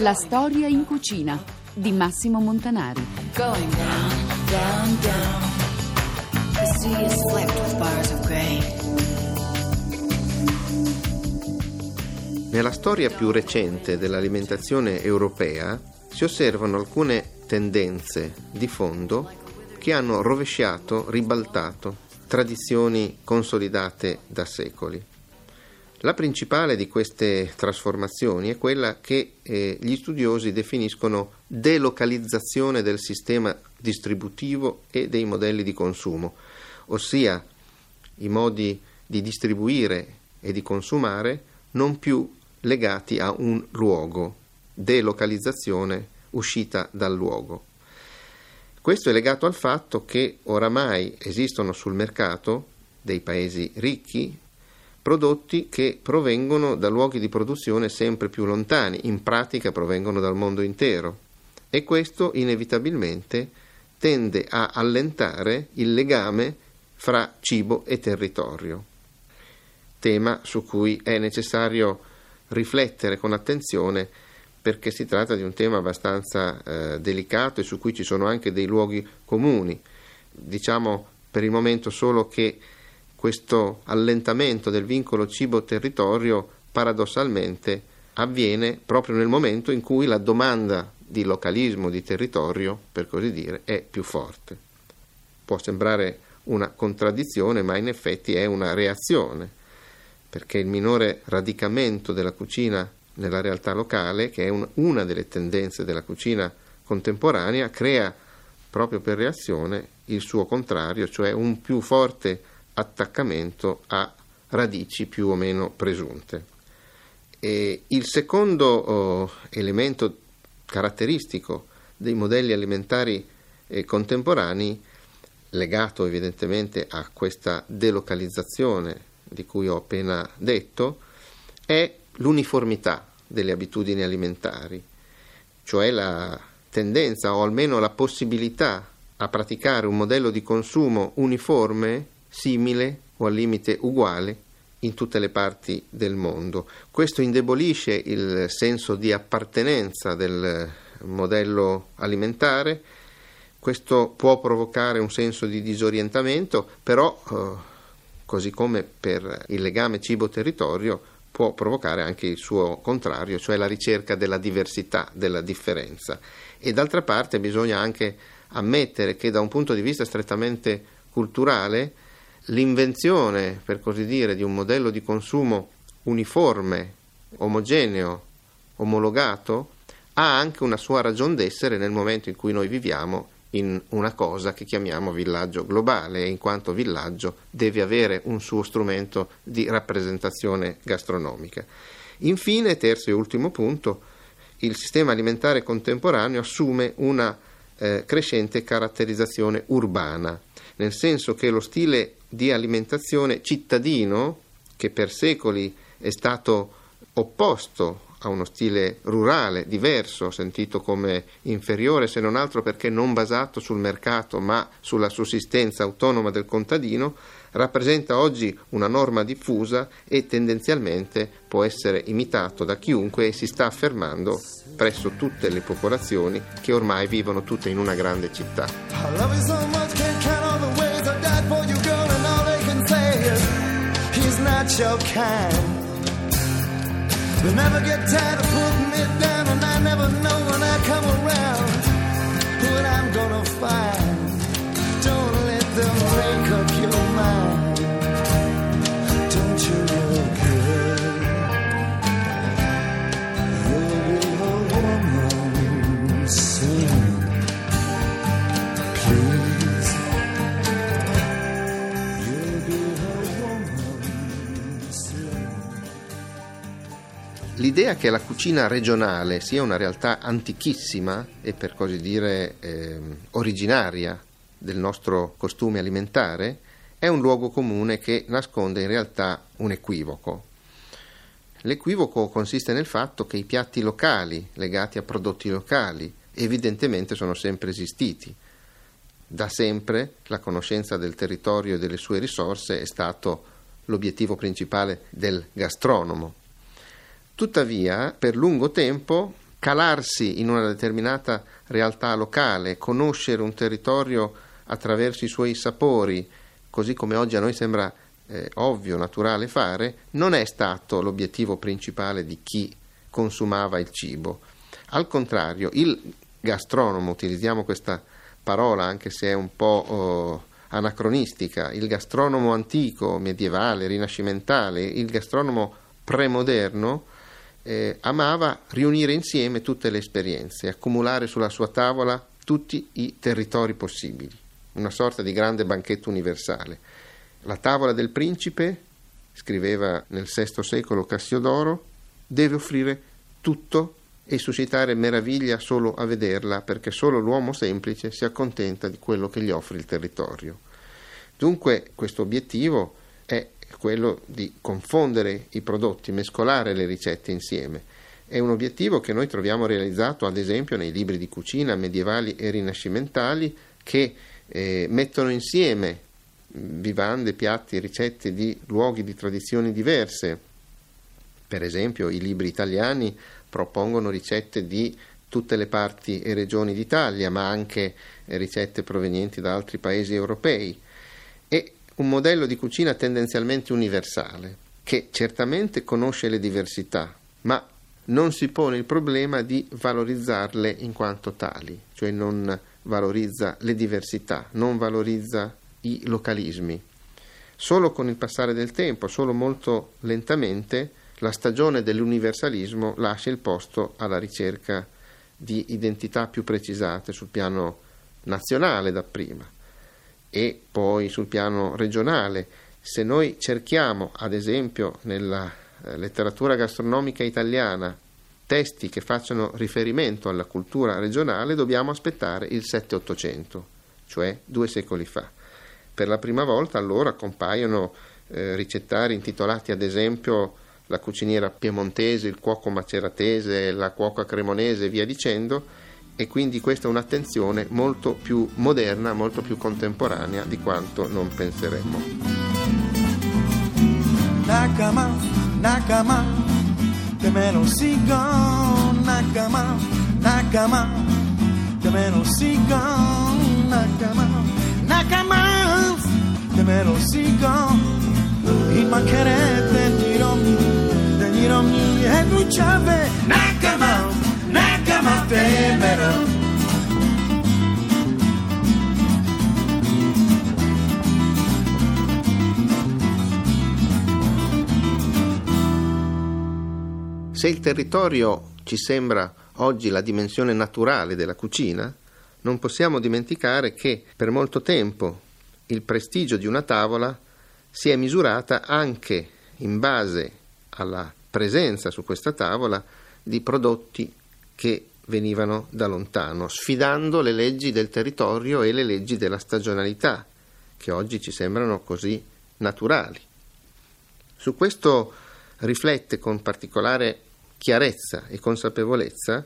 La storia in cucina di Massimo Montanari. Going down, down, down. The sea is flecked with bars of gray. Nella storia più recente dell'alimentazione europea si osservano alcune tendenze di fondo che hanno rovesciato, ribaltato tradizioni consolidate da secoli. La principale di queste trasformazioni è quella che eh, gli studiosi definiscono delocalizzazione del sistema distributivo e dei modelli di consumo, ossia i modi di distribuire e di consumare non più legati a un luogo, delocalizzazione uscita dal luogo. Questo è legato al fatto che oramai esistono sul mercato dei paesi ricchi prodotti che provengono da luoghi di produzione sempre più lontani, in pratica provengono dal mondo intero e questo inevitabilmente tende a allentare il legame fra cibo e territorio, tema su cui è necessario riflettere con attenzione perché si tratta di un tema abbastanza eh, delicato e su cui ci sono anche dei luoghi comuni. Diciamo per il momento solo che questo allentamento del vincolo cibo-territorio paradossalmente avviene proprio nel momento in cui la domanda di localismo, di territorio, per così dire, è più forte. Può sembrare una contraddizione, ma in effetti è una reazione, perché il minore radicamento della cucina nella realtà locale, che è un, una delle tendenze della cucina contemporanea, crea proprio per reazione il suo contrario, cioè un più forte attaccamento a radici più o meno presunte. E il secondo oh, elemento caratteristico dei modelli alimentari eh, contemporanei, legato evidentemente a questa delocalizzazione di cui ho appena detto, è l'uniformità delle abitudini alimentari, cioè la tendenza o almeno la possibilità a praticare un modello di consumo uniforme simile o al limite uguale in tutte le parti del mondo. Questo indebolisce il senso di appartenenza del modello alimentare, questo può provocare un senso di disorientamento, però eh, così come per il legame cibo-territorio può provocare anche il suo contrario, cioè la ricerca della diversità, della differenza. E d'altra parte bisogna anche ammettere che da un punto di vista strettamente culturale l'invenzione, per così dire, di un modello di consumo uniforme, omogeneo, omologato, ha anche una sua ragion d'essere nel momento in cui noi viviamo in una cosa che chiamiamo villaggio globale e in quanto villaggio deve avere un suo strumento di rappresentazione gastronomica. Infine, terzo e ultimo punto, il sistema alimentare contemporaneo assume una eh, crescente caratterizzazione urbana, nel senso che lo stile di alimentazione cittadino, che per secoli è stato opposto a uno stile rurale, diverso, sentito come inferiore, se non altro perché non basato sul mercato ma sulla sussistenza autonoma del contadino, rappresenta oggi una norma diffusa e tendenzialmente può essere imitato da chiunque e si sta affermando presso tutte le popolazioni che ormai vivono tutte in una grande città. Don't let them make up L'idea che la cucina regionale sia una realtà antichissima e per così dire eh, originaria del nostro costume alimentare è un luogo comune che nasconde in realtà un equivoco. L'equivoco consiste nel fatto che i piatti locali legati a prodotti locali evidentemente sono sempre esistiti. Da sempre la conoscenza del territorio e delle sue risorse è stato l'obiettivo principale del gastronomo. Tuttavia, per lungo tempo, calarsi in una determinata realtà locale, conoscere un territorio attraverso i suoi sapori, così come oggi a noi sembra eh, ovvio, naturale fare, non è stato l'obiettivo principale di chi consumava il cibo. Al contrario, il gastronomo, utilizziamo questa parola anche se è un po' oh, anacronistica, il gastronomo antico, medievale, rinascimentale, il gastronomo premoderno, eh, amava riunire insieme tutte le esperienze, accumulare sulla sua tavola tutti i territori possibili, una sorta di grande banchetto universale. La tavola del principe, scriveva nel VI secolo Cassiodoro, deve offrire tutto e suscitare meraviglia solo a vederla, perché solo l'uomo semplice si accontenta di quello che gli offre il territorio. Dunque questo obiettivo quello di confondere i prodotti, mescolare le ricette insieme. È un obiettivo che noi troviamo realizzato ad esempio nei libri di cucina medievali e rinascimentali che eh, mettono insieme vivande, piatti, ricette di luoghi di tradizioni diverse. Per esempio i libri italiani propongono ricette di tutte le parti e regioni d'Italia, ma anche ricette provenienti da altri paesi europei. Un modello di cucina tendenzialmente universale, che certamente conosce le diversità, ma non si pone il problema di valorizzarle in quanto tali, cioè non valorizza le diversità, non valorizza i localismi. Solo con il passare del tempo, solo molto lentamente, la stagione dell'universalismo lascia il posto alla ricerca di identità più precisate sul piano nazionale dapprima e poi sul piano regionale. Se noi cerchiamo, ad esempio, nella eh, letteratura gastronomica italiana testi che facciano riferimento alla cultura regionale, dobbiamo aspettare il 7-800, cioè due secoli fa. Per la prima volta allora compaiono eh, ricettari intitolati ad esempio la cuciniera piemontese, il cuoco maceratese, la cuoca cremonese e via dicendo, e quindi questa è un'attenzione molto più moderna, molto più contemporanea di quanto non penseremmo. Nakama, nakama, che me lo sigo, nakama, nakama, che me lo sigo, nakama, nakama, che me lo sigo, il mancherebbe di rommi, degli rommi e lui c'ave, nakama, nakama femmina. Se il territorio ci sembra oggi la dimensione naturale della cucina, non possiamo dimenticare che per molto tempo il prestigio di una tavola si è misurata anche in base alla presenza su questa tavola di prodotti che venivano da lontano, sfidando le leggi del territorio e le leggi della stagionalità, che oggi ci sembrano così naturali. Su questo riflette con particolare chiarezza e consapevolezza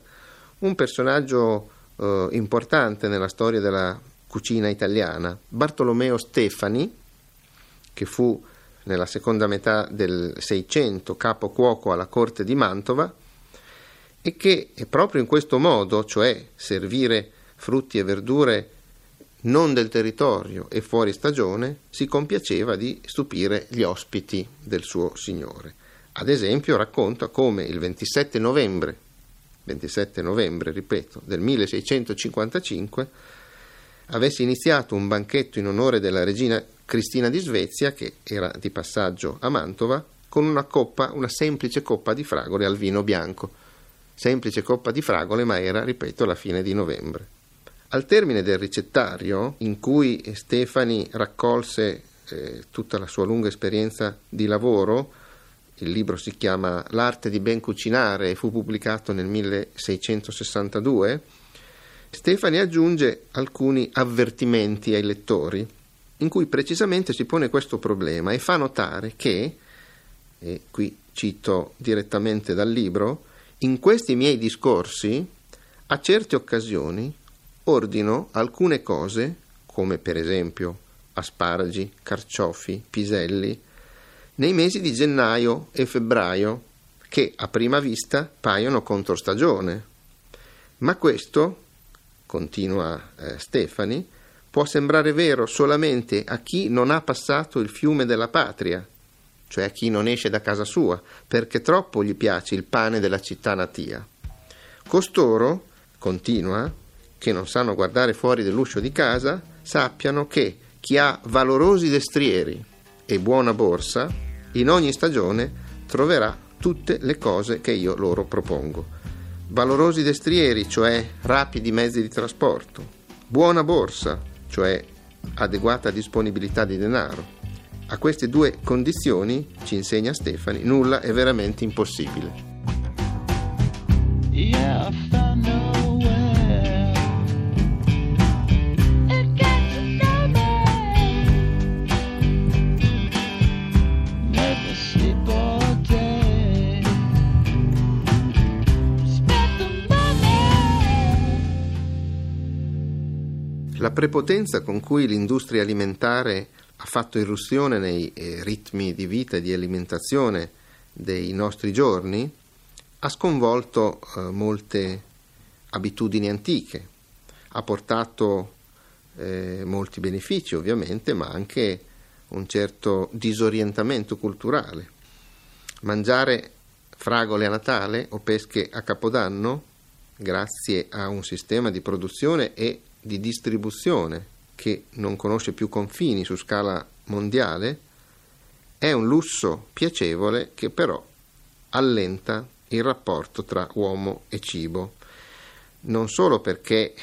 un personaggio eh, importante nella storia della cucina italiana, Bartolomeo Stefani, che fu nella seconda metà del Seicento capo cuoco alla corte di Mantova, e che proprio in questo modo, cioè servire frutti e verdure non del territorio e fuori stagione, si compiaceva di stupire gli ospiti del suo signore. Ad esempio racconta come il 27 novembre, 27 novembre, ripeto, del 1655, avesse iniziato un banchetto in onore della regina Cristina di Svezia, che era di passaggio a Mantova, con una coppa, una semplice coppa di fragole al vino bianco semplice coppa di fragole, ma era, ripeto, la fine di novembre. Al termine del ricettario, in cui Stefani raccolse eh, tutta la sua lunga esperienza di lavoro, il libro si chiama L'arte di ben cucinare e fu pubblicato nel 1662, Stefani aggiunge alcuni avvertimenti ai lettori in cui precisamente si pone questo problema e fa notare che, e qui cito direttamente dal libro, in questi miei discorsi, a certe occasioni, ordino alcune cose, come per esempio asparagi, carciofi, piselli, nei mesi di gennaio e febbraio, che a prima vista paiono controstagione. Ma questo, continua eh, Stefani, può sembrare vero solamente a chi non ha passato il fiume della patria, cioè a chi non esce da casa sua, perché troppo gli piace il pane della città natia. Costoro, continua, che non sanno guardare fuori dell'uscio di casa, sappiano che chi ha valorosi destrieri e buona borsa, in ogni stagione troverà tutte le cose che io loro propongo. Valorosi destrieri, cioè rapidi mezzi di trasporto, buona borsa, cioè adeguata disponibilità di denaro. A queste due condizioni, ci insegna Stefani, nulla è veramente impossibile. Yeah. La prepotenza con cui l'industria alimentare ha fatto irruzione nei eh, ritmi di vita e di alimentazione dei nostri giorni ha sconvolto eh, molte abitudini antiche, ha portato eh, molti benefici ovviamente, ma anche un certo disorientamento culturale. Mangiare fragole a Natale o pesche a Capodanno, grazie a un sistema di produzione e di distribuzione che non conosce più confini su scala mondiale, è un lusso piacevole che però allenta il rapporto tra uomo e cibo, non solo perché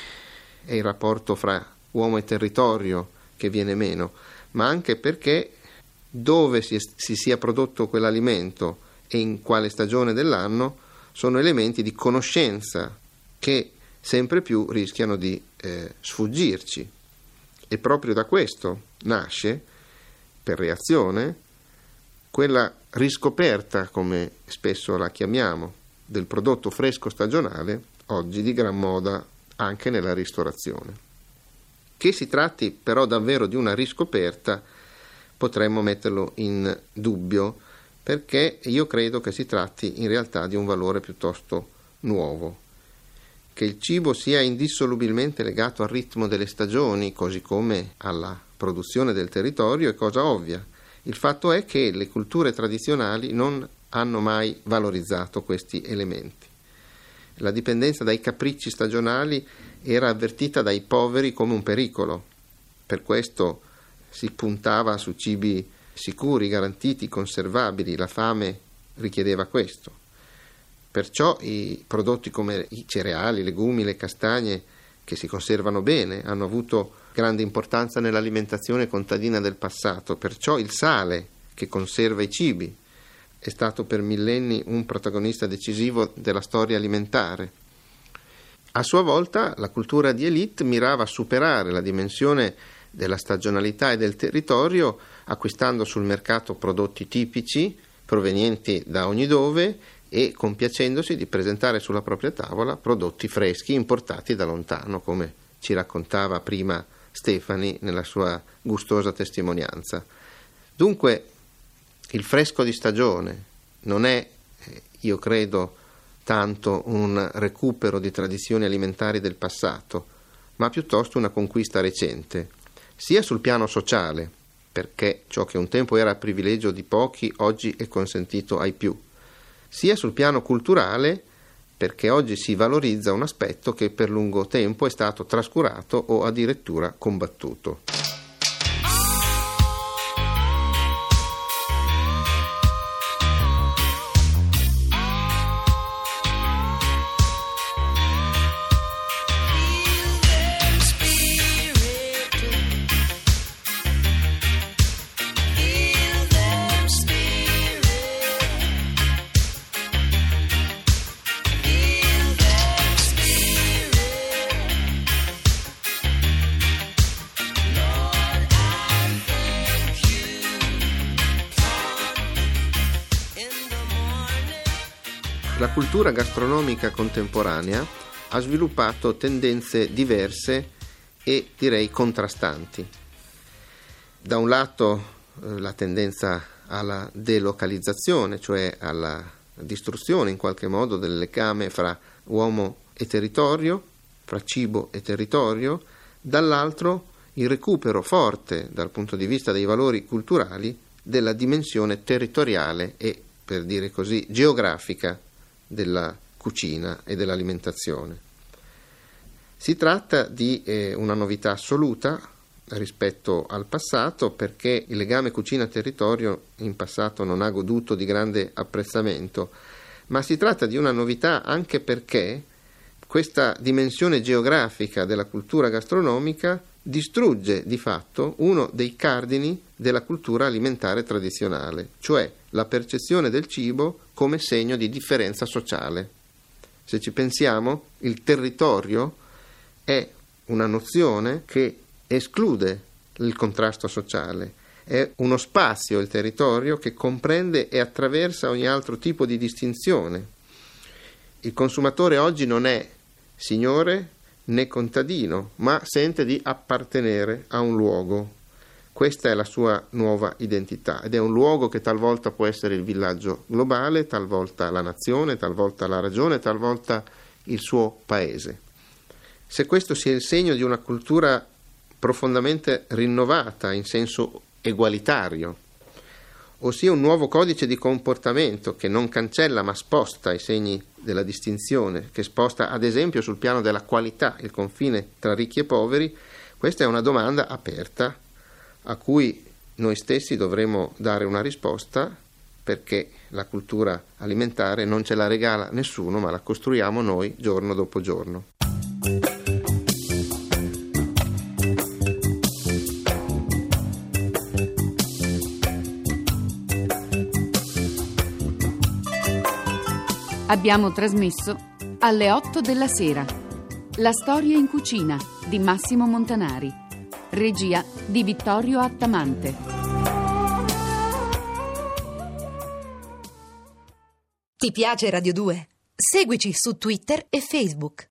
è il rapporto fra uomo e territorio che viene meno, ma anche perché dove si, si sia prodotto quell'alimento e in quale stagione dell'anno sono elementi di conoscenza che sempre più rischiano di eh, sfuggirci. E proprio da questo nasce, per reazione, quella riscoperta, come spesso la chiamiamo, del prodotto fresco stagionale, oggi di gran moda anche nella ristorazione. Che si tratti però davvero di una riscoperta, potremmo metterlo in dubbio, perché io credo che si tratti in realtà di un valore piuttosto nuovo. Che il cibo sia indissolubilmente legato al ritmo delle stagioni, così come alla produzione del territorio, è cosa ovvia. Il fatto è che le culture tradizionali non hanno mai valorizzato questi elementi. La dipendenza dai capricci stagionali era avvertita dai poveri come un pericolo. Per questo si puntava su cibi sicuri, garantiti, conservabili. La fame richiedeva questo. Perciò i prodotti come i cereali, i legumi, le castagne, che si conservano bene, hanno avuto grande importanza nell'alimentazione contadina del passato. Perciò il sale, che conserva i cibi, è stato per millenni un protagonista decisivo della storia alimentare. A sua volta la cultura di elite mirava a superare la dimensione della stagionalità e del territorio acquistando sul mercato prodotti tipici provenienti da ogni dove e compiacendosi di presentare sulla propria tavola prodotti freschi importati da lontano, come ci raccontava prima Stefani nella sua gustosa testimonianza. Dunque il fresco di stagione non è, eh, io credo, tanto un recupero di tradizioni alimentari del passato, ma piuttosto una conquista recente, sia sul piano sociale, perché ciò che un tempo era privilegio di pochi oggi è consentito ai più, sia sul piano culturale, perché oggi si valorizza un aspetto che per lungo tempo è stato trascurato o addirittura combattuto. Cultura gastronomica contemporanea ha sviluppato tendenze diverse e direi contrastanti. Da un lato eh, la tendenza alla delocalizzazione, cioè alla distruzione in qualche modo del legame fra uomo e territorio, fra cibo e territorio, dall'altro il recupero forte dal punto di vista dei valori culturali della dimensione territoriale e, per dire così, geografica della cucina e dell'alimentazione. Si tratta di eh, una novità assoluta rispetto al passato perché il legame cucina-territorio in passato non ha goduto di grande apprezzamento, ma si tratta di una novità anche perché questa dimensione geografica della cultura gastronomica distrugge di fatto uno dei cardini della cultura alimentare tradizionale, cioè la percezione del cibo come segno di differenza sociale. Se ci pensiamo, il territorio è una nozione che esclude il contrasto sociale, è uno spazio, il territorio, che comprende e attraversa ogni altro tipo di distinzione. Il consumatore oggi non è signore né contadino, ma sente di appartenere a un luogo. Questa è la sua nuova identità ed è un luogo che talvolta può essere il villaggio globale, talvolta la nazione, talvolta la regione, talvolta il suo paese. Se questo sia il segno di una cultura profondamente rinnovata in senso egualitario, ossia un nuovo codice di comportamento che non cancella ma sposta i segni della distinzione, che sposta ad esempio sul piano della qualità il confine tra ricchi e poveri, questa è una domanda aperta a cui noi stessi dovremo dare una risposta perché la cultura alimentare non ce la regala nessuno, ma la costruiamo noi giorno dopo giorno. Abbiamo trasmesso alle 8 della sera. La storia in cucina di Massimo Montanari. Regia di Vittorio Attamante. Ti piace Radio 2? Seguici su Twitter e Facebook.